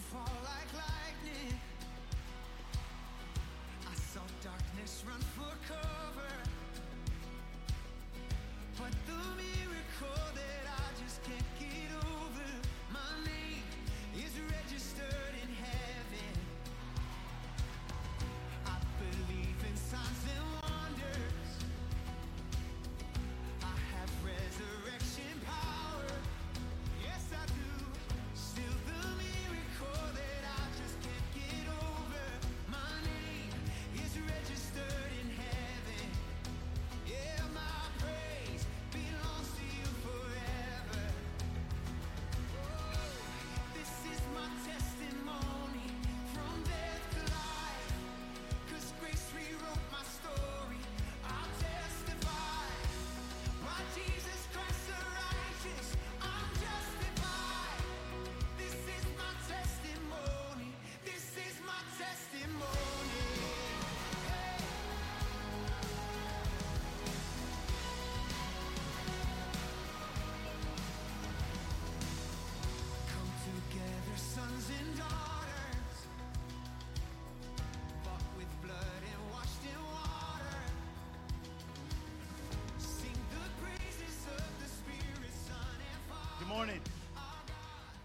fall like lightning. I saw darkness run for cover. But the miracle that I just can't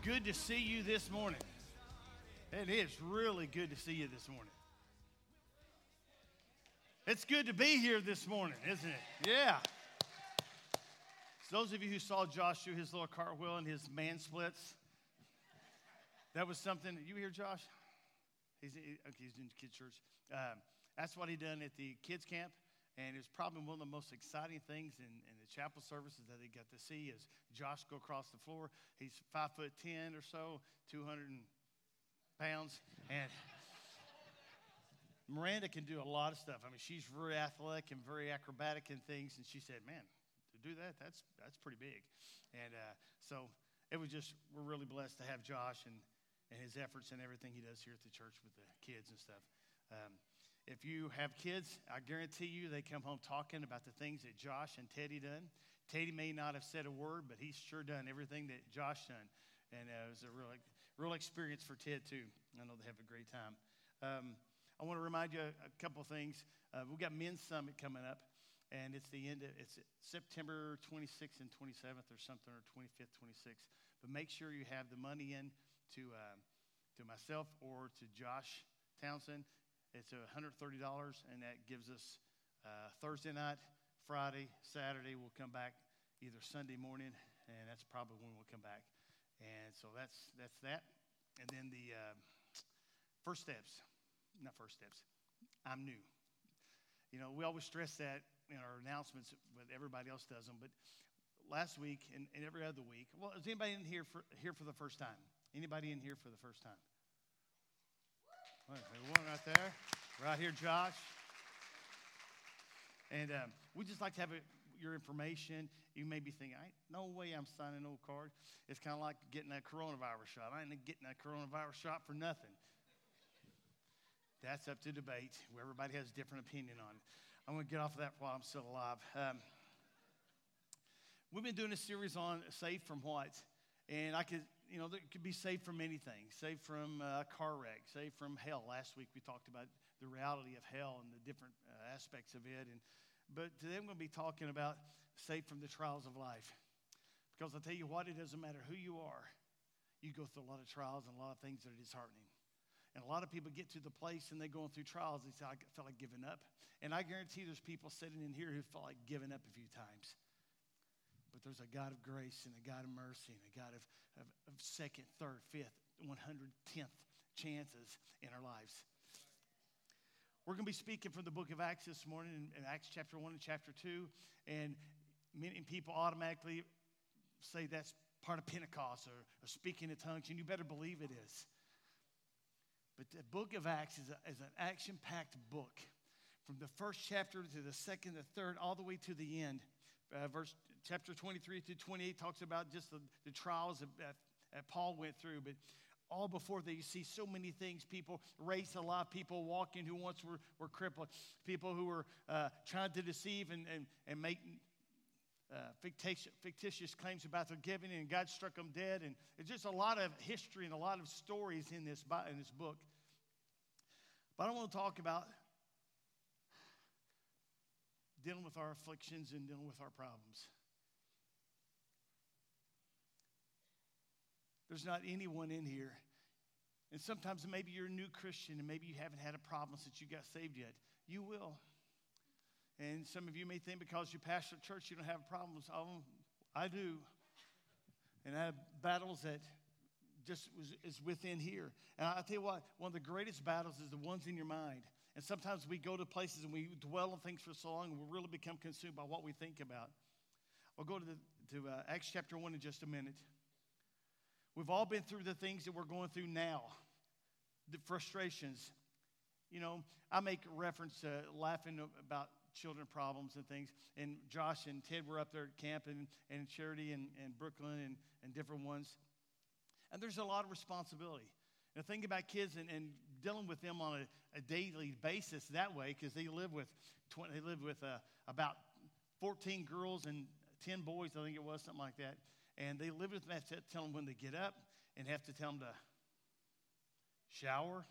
Good to see you this morning. It is really good to see you this morning. It's good to be here this morning, isn't it? Yeah. So those of you who saw Josh do his little cartwheel and his man splits, that was something. You hear Josh? He's, he- okay, he's in kids' church. Um, that's what he done at the kids' camp. And it's probably one of the most exciting things in, in the chapel services that they got to see is Josh go across the floor. He's five foot ten or so, 200 pounds. And Miranda can do a lot of stuff. I mean, she's very athletic and very acrobatic in things. And she said, man, to do that, that's, that's pretty big. And uh, so it was just, we're really blessed to have Josh and, and his efforts and everything he does here at the church with the kids and stuff. Um, if you have kids, I guarantee you they come home talking about the things that Josh and Teddy done. Teddy may not have said a word, but he's sure done everything that Josh done. And uh, it was a real, real experience for Ted, too. I know they have a great time. Um, I want to remind you a, a couple things. Uh, we've got Men's Summit coming up, and it's the end of, it's September 26th and 27th or something, or 25th, 26th. But make sure you have the money in to, uh, to myself or to Josh Townsend. It's $130, and that gives us uh, Thursday night, Friday, Saturday. We'll come back either Sunday morning, and that's probably when we'll come back. And so that's that's that. And then the uh, first steps, not first steps. I'm new. You know, we always stress that in our announcements, but everybody else does them. But last week and, and every other week, well, is anybody in here for here for the first time? Anybody in here for the first time? Well, one right there, right here, Josh. And um, we just like to have a, your information. You may be thinking, I, no way I'm signing no card. It's kind of like getting that coronavirus shot. I ain't getting that coronavirus shot for nothing. That's up to debate. Where everybody has a different opinion on it. I'm going to get off of that while I'm still alive. Um, we've been doing a series on safe from what, and I could, you know, it could be safe from anything. Safe from a car wreck. Safe from hell. Last week we talked about the reality of hell and the different uh, aspects of it, and but today I'm going to be talking about safe from the trials of life. Because I'll tell you what, it doesn't matter who you are, you go through a lot of trials and a lot of things that are disheartening. And a lot of people get to the place and they're going through trials. And they say, I felt like giving up. And I guarantee there's people sitting in here who felt like giving up a few times. There's a God of grace and a God of mercy and a God of, of, of second, third, fifth, 110th chances in our lives. We're going to be speaking from the book of Acts this morning, in, in Acts chapter 1 and chapter 2. And many people automatically say that's part of Pentecost or, or speaking in tongues, and you better believe it is. But the book of Acts is, a, is an action packed book. From the first chapter to the second, the third, all the way to the end. Uh, verse chapter 23 to 28 talks about just the, the trials that, that, that Paul went through. But all before that, you see so many things. People race a lot, people walking who once were, were crippled, people who were uh, trying to deceive and, and, and make uh, fictitious, fictitious claims about their giving, and God struck them dead. And it's just a lot of history and a lot of stories in this, in this book. But I want to talk about dealing with our afflictions and dealing with our problems. There's not anyone in here. And sometimes maybe you're a new Christian and maybe you haven't had a problem since you got saved yet. You will. And some of you may think because you pastor a church, you don't have problems. Oh, I do. And I have battles that just was, is within here. And I tell you what, one of the greatest battles is the ones in your mind. And sometimes we go to places and we dwell on things for so long and we really become consumed by what we think about. I'll go to, the, to uh, Acts chapter 1 in just a minute. We've all been through the things that we're going through now, the frustrations. You know, I make reference to laughing about children problems and things. And Josh and Ted were up there at camp and, and Charity and, and Brooklyn and, and different ones. And there's a lot of responsibility. The thing about kids and, and dealing with them on a, a daily basis that way, because they live with 20, they live with uh, about 14 girls and 10 boys, I think it was, something like that. And they live with them, have to tell them when they get up and have to tell them to shower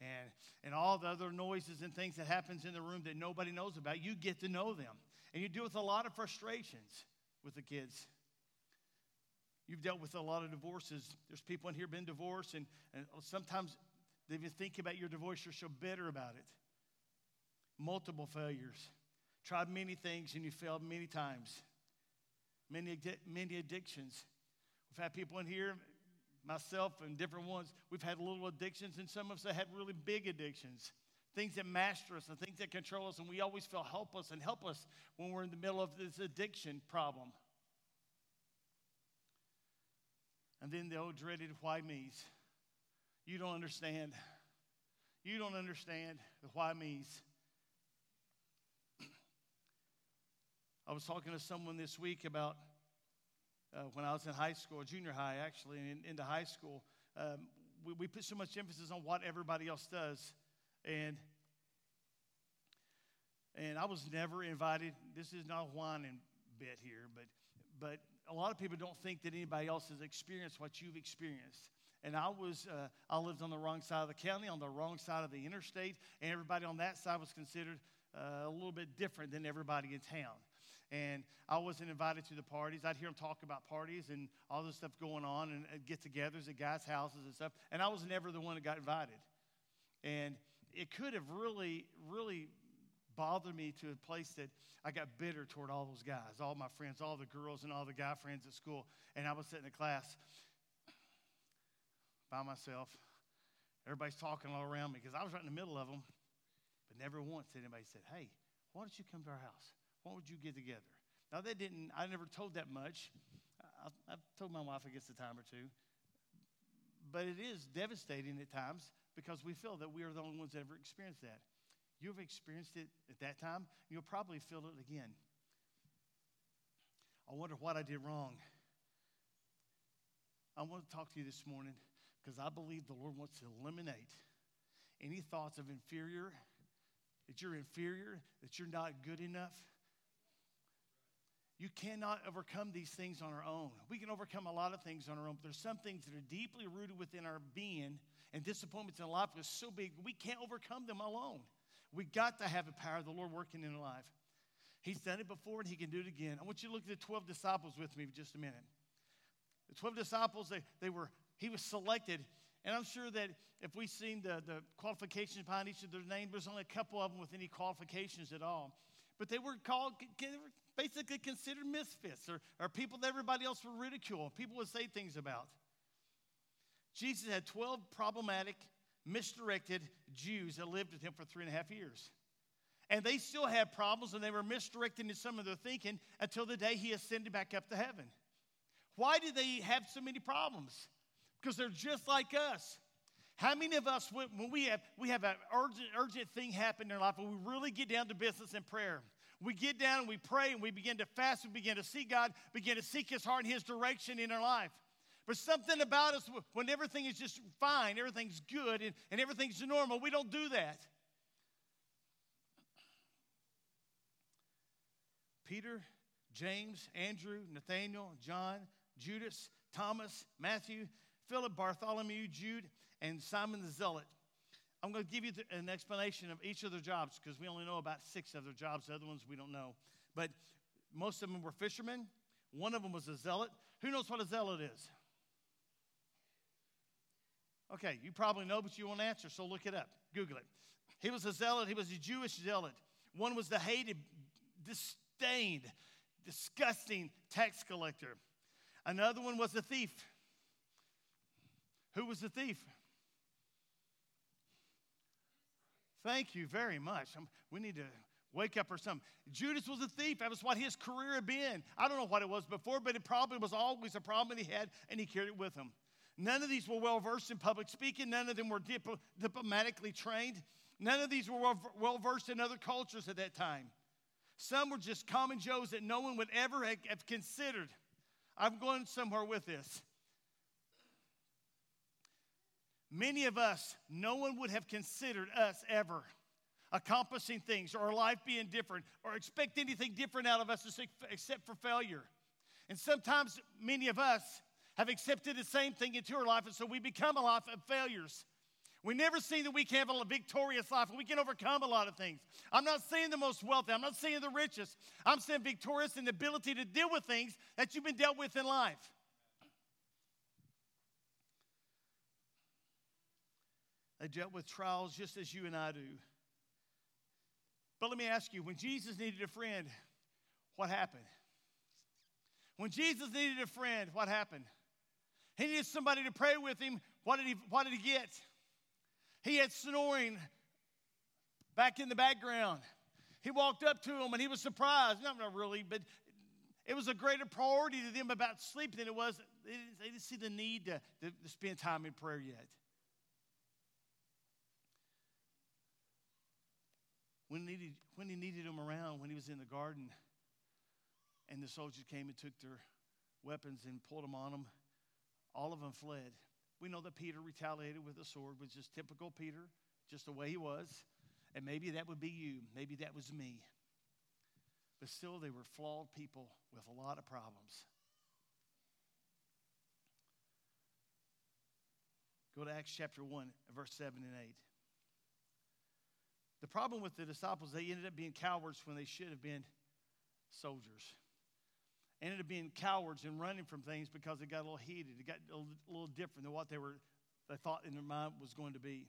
and, and all the other noises and things that happens in the room that nobody knows about. You get to know them. And you deal with a lot of frustrations with the kids. You've dealt with a lot of divorces. There's people in here been divorced, and, and sometimes they even think about your divorce, you're so bitter about it. Multiple failures. Tried many things and you failed many times many, many addictions. We've had people in here, myself and different ones, we've had little addictions, and some of us have had really big addictions. Things that master us and things that control us, and we always feel helpless and helpless when we're in the middle of this addiction problem. And then the old dreaded why me's. You don't understand. You don't understand the why me's. I was talking to someone this week about uh, when I was in high school, junior high actually, and into high school. Um, we, we put so much emphasis on what everybody else does. And and I was never invited. This is not a whining bit here, but but a lot of people don't think that anybody else has experienced what you've experienced. And I was, uh, I lived on the wrong side of the county, on the wrong side of the interstate, and everybody on that side was considered uh, a little bit different than everybody in town and I wasn't invited to the parties. I'd hear them talk about parties and all this stuff going on and, get togethers at guys' houses and stuff. And I was never the one that got invited. And it could have really, really bothered me to a place that I got bitter toward all those guys, all my friends, all the girls and all the guy friends at school. And I was sitting in class by myself. Everybody's talking all around me because I was right in the middle of them. But never once did anybody said, hey, why don't you come to our house? Why would you get together? Now, they didn't, I never told that much. I, have told my wife, I guess, a time or two. But it is devastating at times because we feel that we are the only ones that ever experienced that. You've experienced it at that time, you'll probably feel it again. I wonder what I did wrong. I want to talk to you this morning because I believe the Lord wants to eliminate any thoughts of inferior, that you're inferior, that you're not good enough, you cannot overcome these things on our own. We can overcome a lot of things on our own, but there's some things that are deeply rooted within our being, and disappointments in life are so big, we can't overcome them alone. We got to have the power of the Lord working in our life. He's done it before, and He can do it again. I want you to look at the 12 disciples with me for just a minute. The 12 disciples, they, they were, He was selected, and I'm sure that if we've seen the, the qualifications behind each of their names, there's only a couple of them with any qualifications at all. But they were called, basically considered misfits or, or people that everybody else would ridicule, people would say things about. Jesus had 12 problematic, misdirected Jews that lived with him for three and a half years. And they still had problems and they were misdirected in some of their thinking until the day he ascended back up to heaven. Why did they have so many problems? Because they're just like us. How many of us, when we have, we have an urgent, urgent thing happen in our life, when we really get down to business in prayer, we get down and we pray and we begin to fast, we begin to see God, begin to seek His heart and His direction in our life. But something about us, when everything is just fine, everything's good, and, and everything's normal, we don't do that. Peter, James, Andrew, Nathaniel, John, Judas, Thomas, Matthew, Philip, Bartholomew, Jude, and Simon the Zealot. I'm going to give you an explanation of each of their jobs because we only know about six of their jobs. The other ones we don't know. But most of them were fishermen. One of them was a zealot. Who knows what a zealot is? Okay, you probably know, but you won't answer, so look it up. Google it. He was a zealot. He was a Jewish zealot. One was the hated, disdained, disgusting tax collector. Another one was a thief. Who was the thief? Thank you very much. I'm, we need to wake up or something. Judas was a thief. That was what his career had been. I don't know what it was before, but it probably was always a problem that he had, and he carried it with him. None of these were well versed in public speaking. None of them were dip- diplomatically trained. None of these were well versed in other cultures at that time. Some were just common Joes that no one would ever have considered. I'm going somewhere with this. Many of us, no one would have considered us ever accomplishing things or life being different or expect anything different out of us except for failure. And sometimes many of us have accepted the same thing into our life, and so we become a life of failures. We never see that we can have a victorious life. and We can overcome a lot of things. I'm not saying the most wealthy. I'm not saying the richest. I'm saying victorious in the ability to deal with things that you've been dealt with in life. They dealt with trials just as you and I do. But let me ask you when Jesus needed a friend, what happened? When Jesus needed a friend, what happened? He needed somebody to pray with him. What did he, what did he get? He had snoring back in the background. He walked up to him and he was surprised. Not really, but it was a greater priority to them about sleep than it was. They didn't, they didn't see the need to, to, to spend time in prayer yet. When he, needed, when he needed him around, when he was in the garden, and the soldiers came and took their weapons and pulled them on him, all of them fled. We know that Peter retaliated with a sword, which is typical Peter, just the way he was. And maybe that would be you. Maybe that was me. But still, they were flawed people with a lot of problems. Go to Acts chapter 1, verse 7 and 8. The problem with the disciples, they ended up being cowards when they should have been soldiers ended up being cowards and running from things because it got a little heated. It got a little different than what they were they thought in their mind was going to be.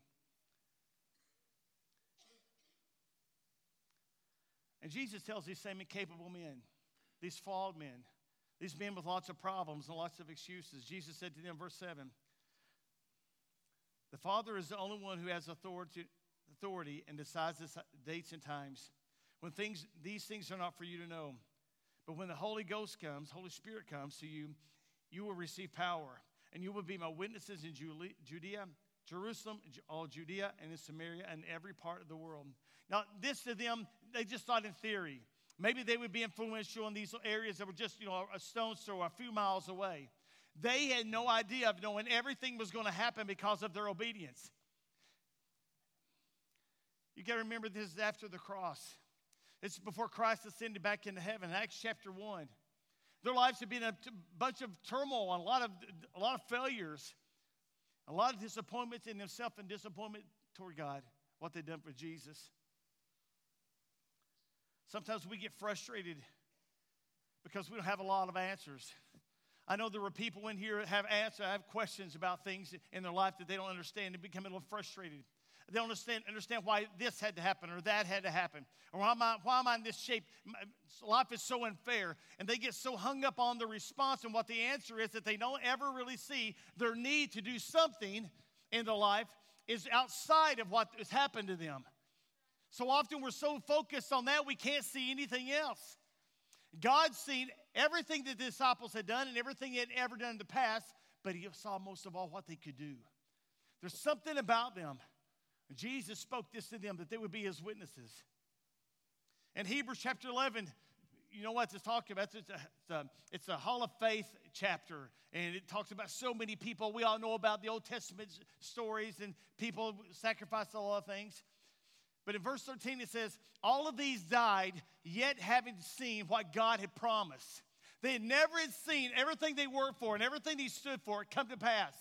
And Jesus tells these same incapable men, these flawed men, these men with lots of problems and lots of excuses. Jesus said to them, verse 7, the Father is the only one who has authority, authority and decides the uh, dates and times when things, these things are not for you to know. But when the Holy Ghost comes, Holy Spirit comes to you, you will receive power. And you will be my witnesses in Judea, Jerusalem, all Judea, and in Samaria, and every part of the world. Now, this to them, they just thought in theory. Maybe they would be influential in these areas that were just, you know, a stone's throw, a few miles away. They had no idea of knowing everything was going to happen because of their obedience. You got to remember this is after the cross. It's before Christ ascended back into heaven, Acts chapter 1. Their lives have been a bunch of turmoil, a lot of, a lot of failures, a lot of disappointments in themselves and disappointment toward God, what they've done for Jesus. Sometimes we get frustrated because we don't have a lot of answers. I know there are people in here that have answers, have questions about things in their life that they don't understand and become a little frustrated. They don't understand, understand why this had to happen or that had to happen. Or why am, I, why am I in this shape? Life is so unfair. And they get so hung up on the response and what the answer is that they don't ever really see their need to do something in their life is outside of what has happened to them. So often we're so focused on that we can't see anything else. God's seen everything that the disciples had done and everything they had ever done in the past, but He saw most of all what they could do. There's something about them Jesus spoke this to them that they would be his witnesses. In Hebrews chapter 11, you know what it's talking about? It's a, it's, a, it's a Hall of Faith chapter, and it talks about so many people. We all know about the Old Testament stories, and people sacrificed a lot of things. But in verse 13, it says, All of these died, yet having seen what God had promised. They had never had seen everything they worked for and everything they stood for come to pass.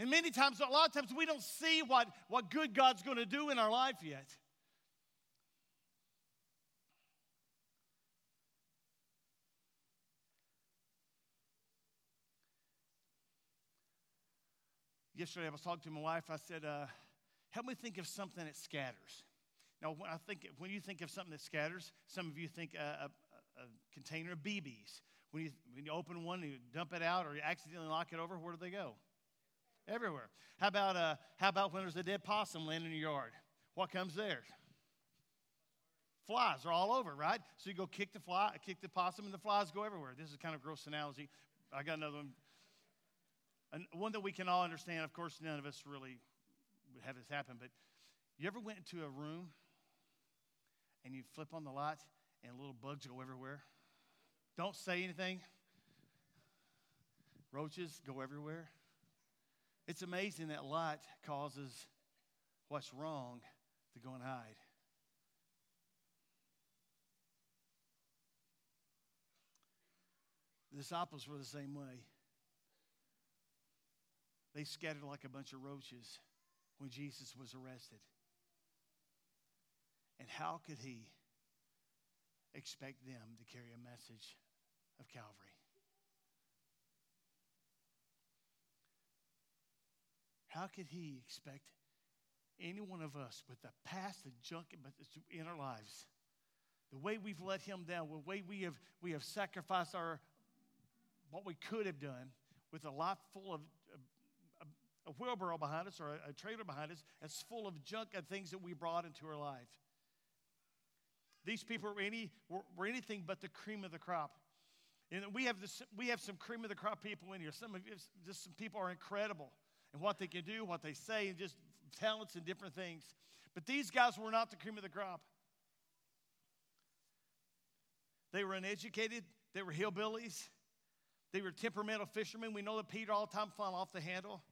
And many times, a lot of times, we don't see what, what good God's going to do in our life yet. Yesterday, I was talking to my wife. I said, uh, Help me think of something that scatters. Now, when I think when you think of something that scatters, some of you think a, a, a container of BBs. When you, when you open one, you dump it out, or you accidentally knock it over, where do they go? Everywhere. How about, uh, how about when there's a dead possum laying in your yard? What comes there? Flies are all over, right? So you go kick the fly, kick the possum, and the flies go everywhere. This is kind of gross analogy. I got another one. And one that we can all understand. Of course, none of us really would have this happen, but you ever went into a room and you flip on the light and little bugs go everywhere? Don't say anything. Roaches go everywhere. It's amazing that light causes what's wrong to go and hide. The disciples were the same way. They scattered like a bunch of roaches when Jesus was arrested. And how could he expect them to carry a message of Calvary? How could he expect any one of us with the past, the junk in our lives, the way we've let him down, the way we have, we have sacrificed our, what we could have done with a life full of a, a wheelbarrow behind us or a, a trailer behind us that's full of junk and things that we brought into our life. These people were, any, were, were anything but the cream of the crop. And we have, this, we have some cream of the crop people in here. Some of you, just some people are incredible in what they can do, what they say, and just talents and different things. But these guys were not the cream of the crop. They were uneducated, they were hillbillies, they were temperamental fishermen. We know that Peter all the time fell off the handle.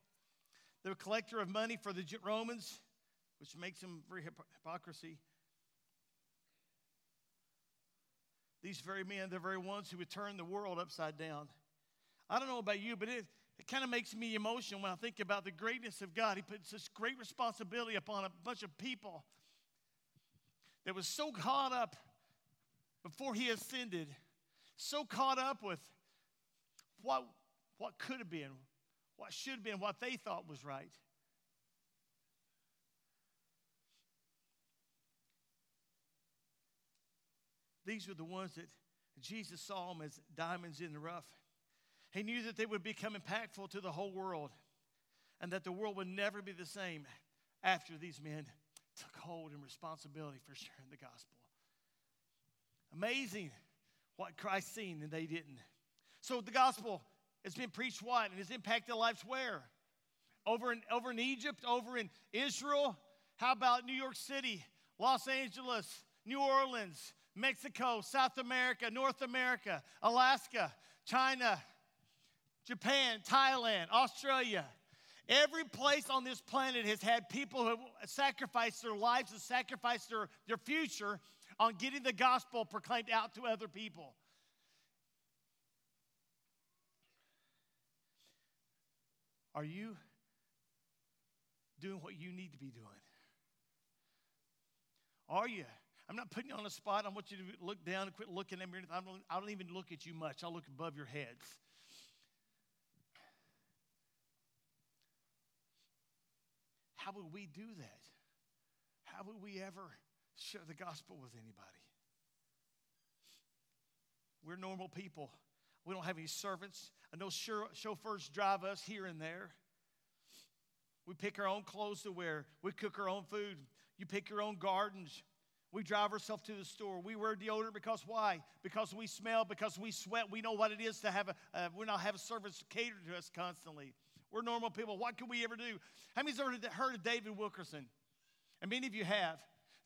They were a collector of money for the Romans, which makes them very hypocrisy. These very men, the very ones who would turn the world upside down. I don't know about you, but it, it kind of makes me emotional when I think about the greatness of God. He puts this great responsibility upon a bunch of people that was so caught up before he ascended, so caught up with what, what could have been, what should have been, what they thought was right. These were the ones that Jesus saw them as diamonds in the rough. He knew that they would become impactful to the whole world and that the world would never be the same after these men took hold and responsibility for sharing the gospel. Amazing what Christ seen and they didn't. So the gospel has been preached what and has impacted lives where? Over in, over in Egypt, over in Israel. How about New York City, Los Angeles, New Orleans, Mexico, South America, North America, Alaska, China, Japan, Thailand, Australia. Every place on this planet has had people who sacrificed their lives and sacrificed their, their future on getting the gospel proclaimed out to other people. Are you doing what you need to be doing? Are you? I'm not putting you on the spot. I want you to look down and quit looking at me. I don't, I don't even look at you much. I look above your heads. How would we do that? How would we ever share the gospel with anybody? We're normal people. We don't have any servants. I know chauffeurs drive us here and there. We pick our own clothes to wear. We cook our own food. You pick your own gardens. We drive ourselves to the store. We wear deodorant because why? Because we smell, because we sweat. We know what it is to have a, uh, we not have a service catered to us constantly. We're normal people. What can we ever do? How heard of, heard of David Wilkerson? And many of you have.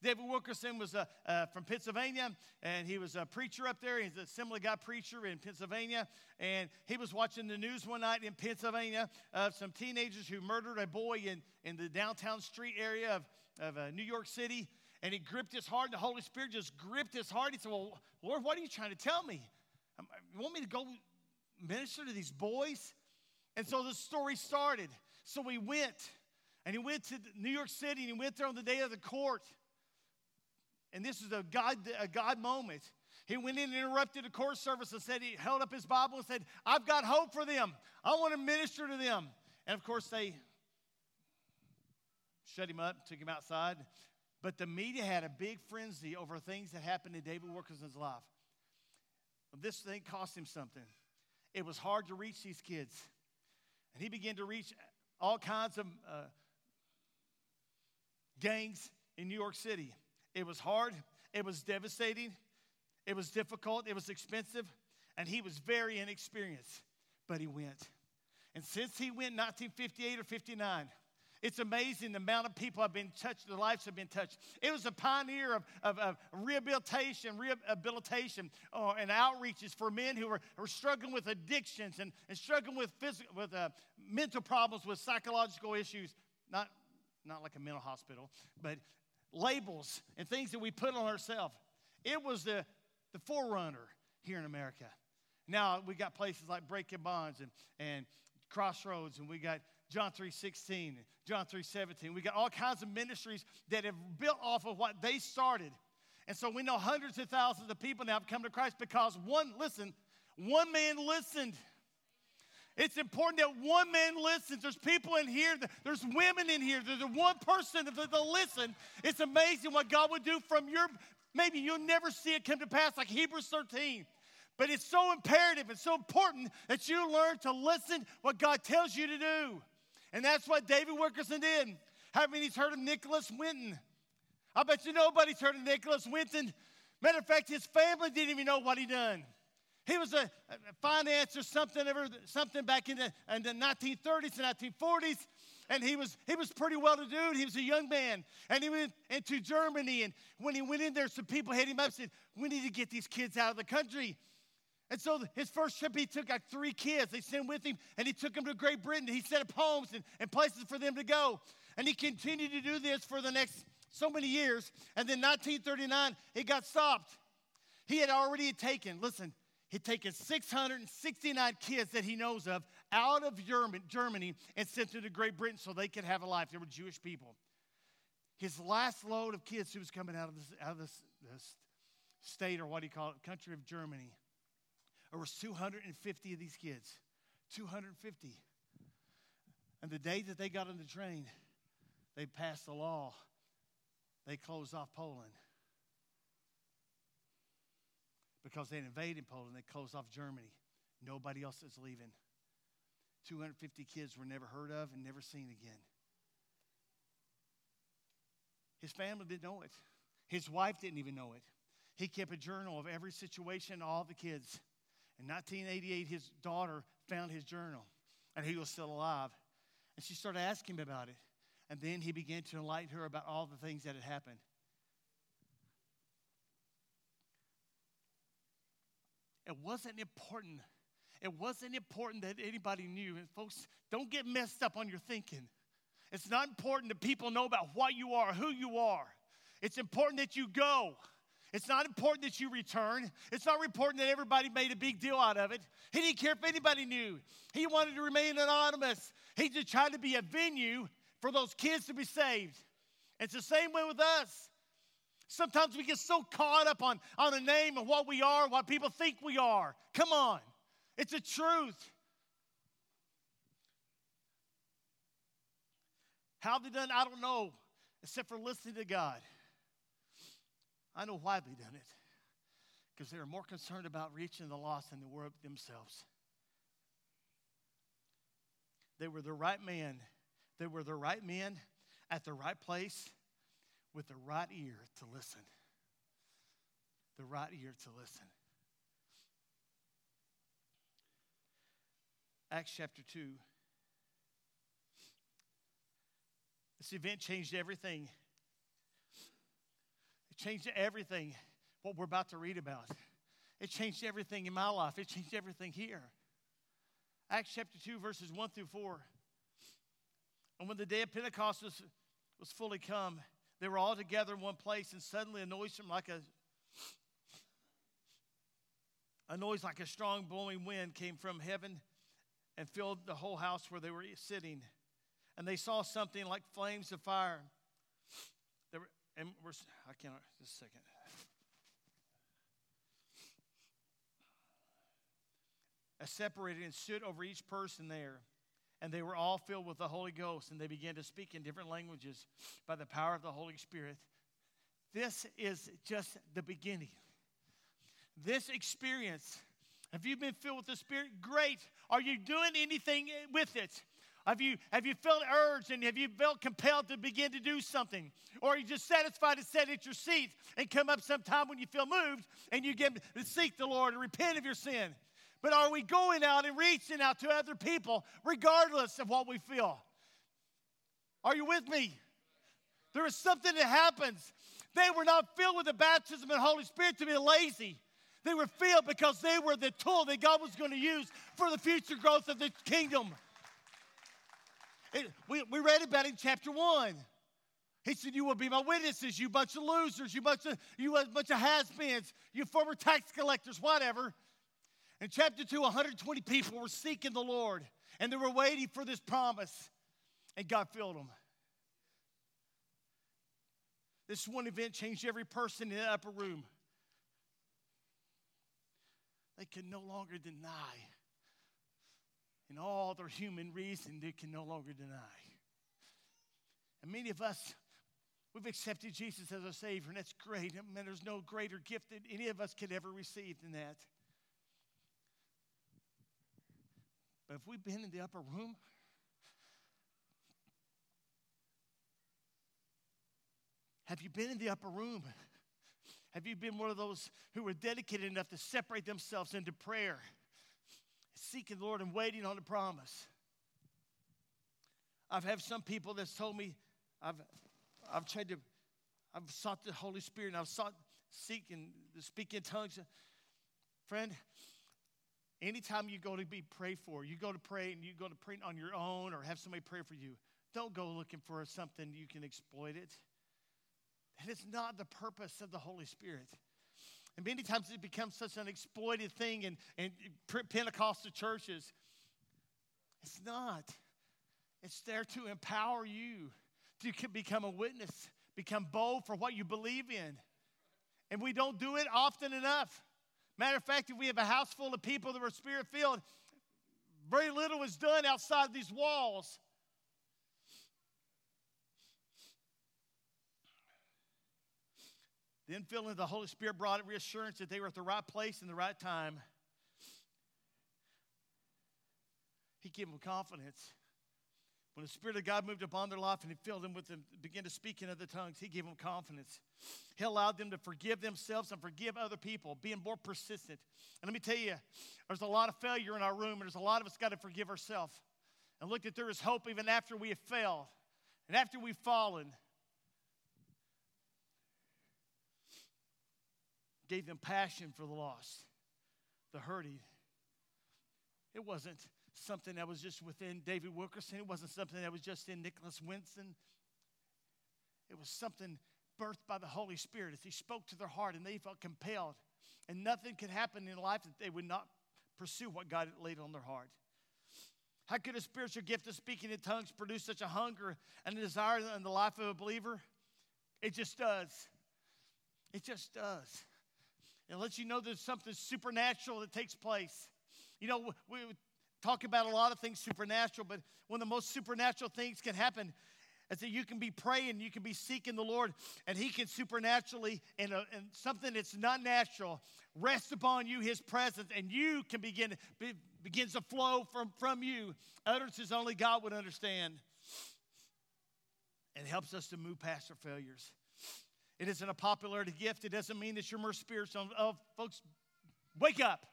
David Wilkerson was uh, uh, from Pennsylvania, and he was a preacher up there. He's a Assembly God preacher in Pennsylvania. And he was watching the news one night in Pennsylvania of some teenagers who murdered a boy in, in the downtown street area of, of uh, New York City. And he gripped his heart, the Holy Spirit just gripped his heart. He said, Well, Lord, what are you trying to tell me? You want me to go minister to these boys? And so the story started. So he went, and he went to New York City, and he went there on the day of the court. And this is a God, a God moment. He went in and interrupted the court service and said, he held up his Bible and said, I've got hope for them. I want to minister to them. And of course, they shut him up, took him outside. But the media had a big frenzy over things that happened in David Wilkerson's life. This thing cost him something. It was hard to reach these kids. And he began to reach all kinds of uh, gangs in New York City. It was hard, it was devastating, it was difficult, it was expensive, and he was very inexperienced. But he went. And since he went 1958 or 59, it's amazing the amount of people have been touched, their lives have been touched. It was a pioneer of, of, of rehabilitation, rehabilitation, uh, and outreaches for men who were, were struggling with addictions and, and struggling with, physical, with uh, mental problems, with psychological issues. Not, not like a mental hospital, but labels and things that we put on ourselves. It was the, the forerunner here in America. Now we got places like Breaking Bonds and, and Crossroads, and we got John 3.16, John 3.17. We got all kinds of ministries that have built off of what they started. And so we know hundreds of thousands of people now have come to Christ because one, listen, one man listened. It's important that one man listens. There's people in here, there's women in here, there's one person that will listen. It's amazing what God would do from your, maybe you'll never see it come to pass like Hebrews 13. But it's so imperative, it's so important that you learn to listen what God tells you to do. And that's what David Wilkerson did. How many's heard of Nicholas Winton? I bet you nobody's heard of Nicholas Winton. Matter of fact, his family didn't even know what he done. He was a, a finance or something, ever, something back in the, in the 1930s and 1940s. And he was, he was pretty well to do. He was a young man. And he went into Germany. And when he went in there, some people hit him up and said, We need to get these kids out of the country. And so his first trip, he took like three kids. They sent with him, and he took them to Great Britain. He set up homes and, and places for them to go. And he continued to do this for the next so many years. And then 1939, it got stopped. He had already taken, listen, he'd taken 669 kids that he knows of out of Germany and sent them to Great Britain so they could have a life. They were Jewish people. His last load of kids who was coming out of this, this state, or what do you call it, country of Germany, there was 250 of these kids. 250. And the day that they got on the train, they passed a law. They closed off Poland. Because they invaded Poland, they closed off Germany. Nobody else is leaving. 250 kids were never heard of and never seen again. His family didn't know it. His wife didn't even know it. He kept a journal of every situation, all the kids. In 1988, his daughter found his journal, and he was still alive. And she started asking him about it. And then he began to enlighten her about all the things that had happened. It wasn't important. It wasn't important that anybody knew. And folks, don't get messed up on your thinking. It's not important that people know about what you are, who you are. It's important that you go. It's not important that you return. It's not important that everybody made a big deal out of it. He didn't care if anybody knew. He wanted to remain anonymous. He just tried to be a venue for those kids to be saved. It's the same way with us. Sometimes we get so caught up on, on a name and what we are, what people think we are. Come on. It's a truth. How they done, I don't know, except for listening to God. I know why they done it. Because they were more concerned about reaching the lost than they were themselves. They were the right man. They were the right men at the right place with the right ear to listen. The right ear to listen. Acts chapter 2. This event changed everything changed everything, what we're about to read about. It changed everything in my life. It changed everything here. Acts chapter 2, verses 1 through 4. And when the day of Pentecost was, was fully come, they were all together in one place, and suddenly a noise from like a a noise like a strong blowing wind came from heaven and filled the whole house where they were sitting. and they saw something like flames of fire. And we're, I can't, just a second. As separated and stood over each person there. And they were all filled with the Holy Ghost, and they began to speak in different languages by the power of the Holy Spirit. This is just the beginning. This experience, have you been filled with the Spirit? Great. Are you doing anything with it? Have you, have you felt urged and have you felt compelled to begin to do something? Or are you just satisfied to sit at your seat and come up sometime when you feel moved and you get to seek the Lord and repent of your sin? But are we going out and reaching out to other people regardless of what we feel? Are you with me? There is something that happens. They were not filled with the baptism of the Holy Spirit to be lazy. They were filled because they were the tool that God was going to use for the future growth of the kingdom. It, we, we read about in chapter 1. He said, You will be my witnesses, you bunch of losers, you bunch of, you bunch of has beens, you former tax collectors, whatever. In chapter 2, 120 people were seeking the Lord and they were waiting for this promise, and God filled them. This one event changed every person in the upper room. They can no longer deny. In all their human reason, they can no longer deny. And many of us, we've accepted Jesus as our Savior, and that's great. Mean, there's no greater gift that any of us could ever receive than that. But if we've been in the upper room, have you been in the upper room? Have you been one of those who were dedicated enough to separate themselves into prayer, seeking the Lord and waiting on the promise? I've had some people that's told me I've, I've tried to, I've sought the Holy Spirit and I've sought seeking to speak in tongues. Friend, Anytime you go to be prayed for, you go to pray and you go to pray on your own or have somebody pray for you, don't go looking for something you can exploit it. That is not the purpose of the Holy Spirit. And many times it becomes such an exploited thing in, in Pentecostal churches. It's not. It's there to empower you to become a witness, become bold for what you believe in. And we don't do it often enough. Matter of fact, if we have a house full of people that are spirit filled, very little is done outside these walls. The infilling of the Holy Spirit brought reassurance that they were at the right place in the right time. He gave them confidence. When the Spirit of God moved upon their life and He filled them with them, began to speak in other tongues, He gave them confidence. He allowed them to forgive themselves and forgive other people, being more persistent. And let me tell you, there's a lot of failure in our room, and there's a lot of us got to forgive ourselves. And look that there is hope even after we have failed and after we've fallen. Gave them passion for the lost, the hurting. It wasn't something that was just within David Wilkerson. It wasn't something that was just in Nicholas Winston. It was something birthed by the Holy Spirit as He spoke to their heart and they felt compelled. And nothing could happen in life that they would not pursue what God had laid on their heart. How could a spiritual gift of speaking in tongues produce such a hunger and a desire in the life of a believer? It just does. It just does. It lets you know there's something supernatural that takes place. You know, we talk about a lot of things supernatural, but one of the most supernatural things can happen is that you can be praying, you can be seeking the Lord, and He can supernaturally, in, something that's not natural, rest upon you His presence, and you can begin be, begins to flow from, from you. Utterances only God would understand. It helps us to move past our failures. It isn't a popularity gift. It doesn't mean that you're more spiritual. Oh, folks, wake up.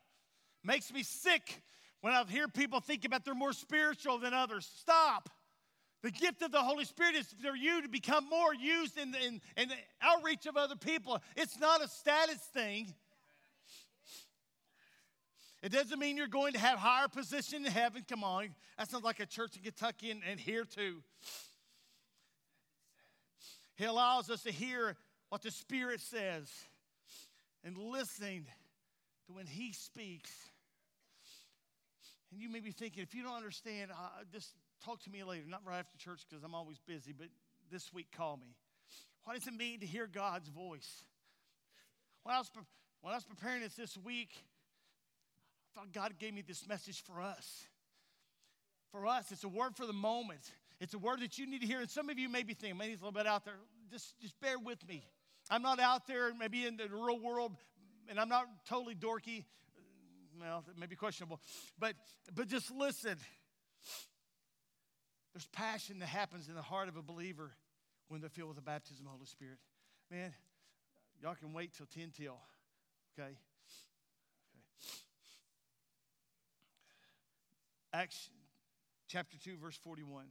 Makes me sick when I hear people think about they're more spiritual than others. Stop. The gift of the Holy Spirit is for you to become more used in, in, in the outreach of other people. It's not a status thing. It doesn't mean you're going to have higher position in heaven. Come on. That sounds like a church in Kentucky and, and here too. He allows us to hear what the Spirit says and listening to when He speaks. And you may be thinking, if you don't understand uh, this, talk to me later, not right after church because I'm always busy, but this week call me. What does it mean to hear God's voice? When I was, pre- when I was preparing this this week, I thought God gave me this message for us. For us, it's a word for the moment. It's a word that you need to hear. And some of you may be thinking, maybe it's a little bit out there. Just, just bear with me. I'm not out there, maybe in the real world, and I'm not totally dorky. Well, that may be questionable. But, but just listen. There's passion that happens in the heart of a believer when they're filled with the baptism of the Holy Spirit. Man, y'all can wait till 10 till, okay? okay. Acts chapter 2, verse 41.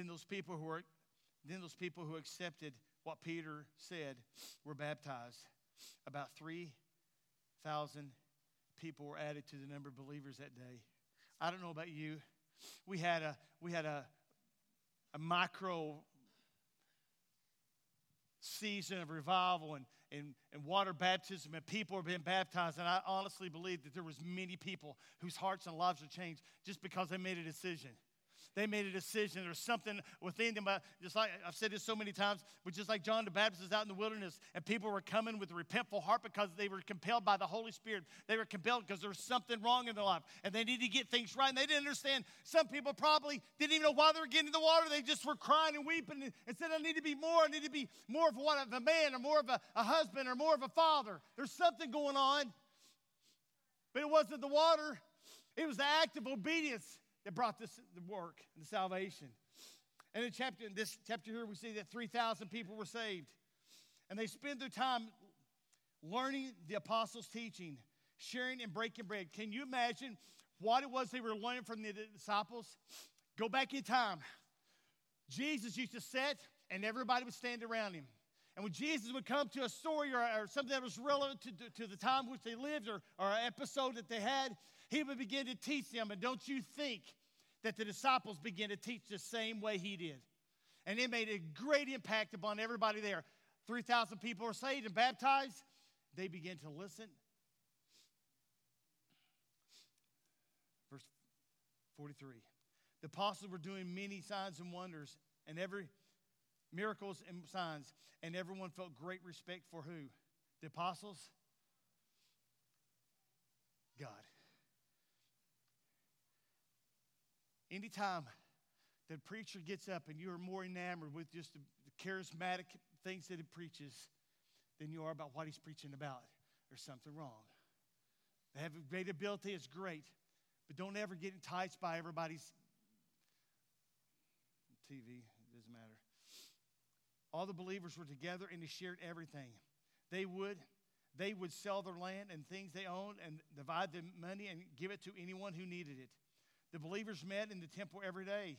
Then those people who were then those people who accepted what Peter said were baptized. About 3,000 people were added to the number of believers that day. I don't know about you. We had a we had a a micro season of revival and, and, and water baptism and people are being baptized and i honestly believe that there was many people whose hearts and lives were changed just because they made a decision they made a decision. There's something within them. Just like I've said this so many times, but just like John the Baptist is out in the wilderness, and people were coming with a repentful heart because they were compelled by the Holy Spirit. They were compelled because there was something wrong in their life, and they needed to get things right. And they didn't understand. Some people probably didn't even know why they were getting in the water. They just were crying and weeping and, and said, "I need to be more. I need to be more of what of a man, or more of a, a husband, or more of a father." There's something going on, but it wasn't the water. It was the act of obedience that brought this the work and the salvation. And in chapter in this chapter here, we see that 3,000 people were saved. And they spend their time learning the apostles' teaching, sharing and breaking bread. Can you imagine what it was they were learning from the disciples? Go back in time. Jesus used to sit and everybody would stand around him. And when Jesus would come to a story or, or something that was relevant to, to, to, the time which they lived or, or an episode that they had, he would begin to teach them. And don't you think that the disciples began to teach the same way he did? And it made a great impact upon everybody there. 3,000 people were saved and baptized. They began to listen. Verse 43. The apostles were doing many signs and wonders and every miracles and signs, and everyone felt great respect for who? The apostles? God. Anytime the preacher gets up and you're more enamored with just the, charismatic things that he preaches than you are about what he's preaching about, there's something wrong. They have great ability, it's great, but don't ever get enticed by everybody's TV, it doesn't matter. All the believers were together and they shared everything. They would they would sell their land and things they owned and divide the money and give it to anyone who needed it. The believers met in the temple every day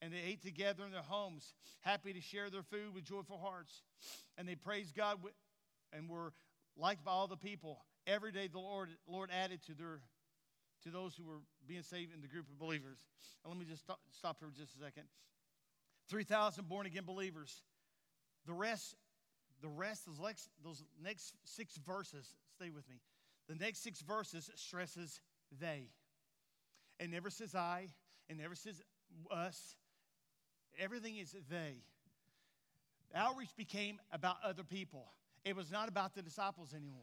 and they ate together in their homes, happy to share their food with joyful hearts. And they praised God and were liked by all the people. Every day the Lord, Lord added to their to those who were being saved in the group of believers. And let me just stop, stop here just a second. 3,000 born again believers. The rest, the rest, those next, those next six verses, stay with me. The next six verses stresses they. It never says I, it never says us. Everything is they. Outreach became about other people. It was not about the disciples anymore.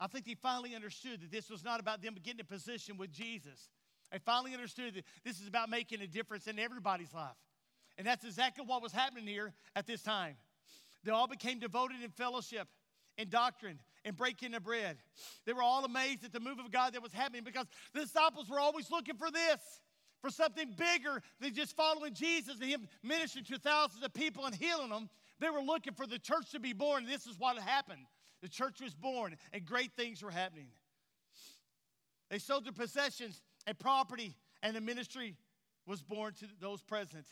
I think they finally understood that this was not about them getting a position with Jesus. They finally understood that this is about making a difference in everybody's life. And that's exactly what was happening here at this time. They all became devoted in fellowship, in doctrine, in breaking the bread. They were all amazed at the move of God that was happening because the disciples were always looking for this, for something bigger than just following Jesus and Him ministering to thousands of people and healing them. They were looking for the church to be born, and this is what happened. The church was born, and great things were happening. They sold their possessions and property, and the ministry was born to those present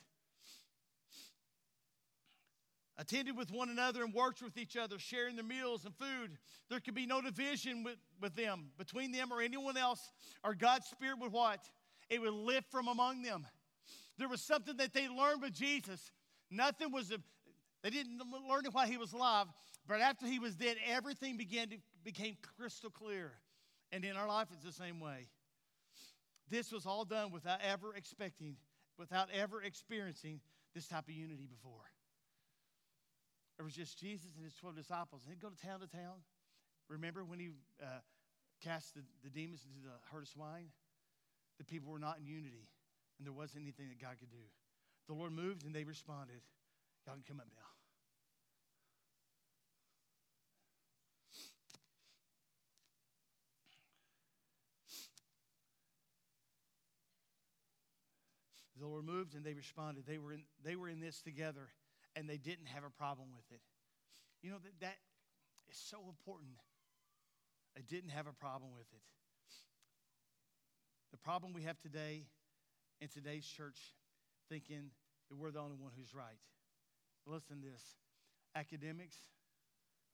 attended with one another and worked with each other, sharing their meals and food. There could be no division with, with them, between them or anyone else, or God's Spirit would what? It would lift from among them. There was something that they learned with Jesus. Nothing was, They didn't learn why he was alive, but after he was dead, everything began to became crystal clear. And in our life, it's the same way. This was all done without ever expecting, without ever experiencing this type of unity before. It was just Jesus and his 12 disciples. And he'd go to town to town. Remember when he uh, cast the, the demons into the herd of swine? The people were not in unity, and there wasn't anything that God could do. The Lord moved, and they responded. Y'all can come up now. The Lord moved and they responded. They were in, they were in this together and they didn't have a problem with it. You know, that, that is so important. They didn't have a problem with it. The problem we have today in today's church, thinking that we're the only one who's right. Listen to this academics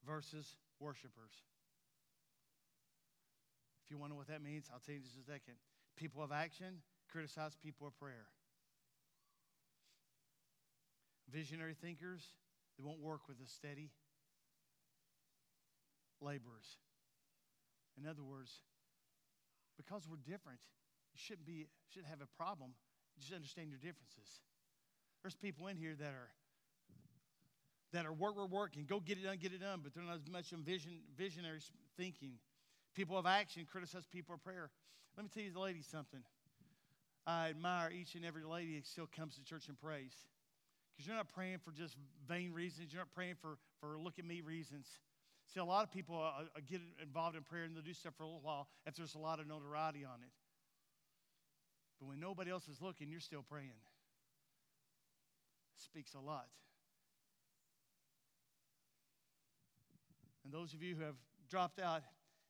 versus worshipers. If you know what that means, I'll tell you in just a second. People of action criticize people of prayer. Visionary thinkers, they won't work with the steady laborers. In other words, because we're different, you shouldn't be shouldn't have a problem. Just understand your differences. There's people in here that are that are work, work, work, and go get it done, get it done, but they're not as much in vision, visionary thinking. People of action criticize people of prayer. Let me tell you, the ladies, something. I admire each and every lady that still comes to church and prays. Because you're not praying for just vain reasons. You're not praying for, for look at me reasons. See, a lot of people uh, uh, get involved in prayer and they'll do stuff for a little while if there's a lot of notoriety on it. But when nobody else is looking, you're still praying. It speaks a lot. And those of you who have dropped out,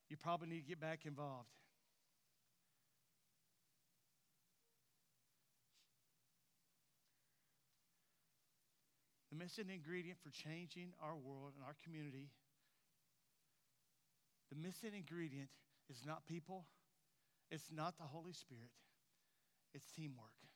you probably need to get back involved. Missing ingredient for changing our world and our community, the missing ingredient is not people, it's not the Holy Spirit, it's teamwork.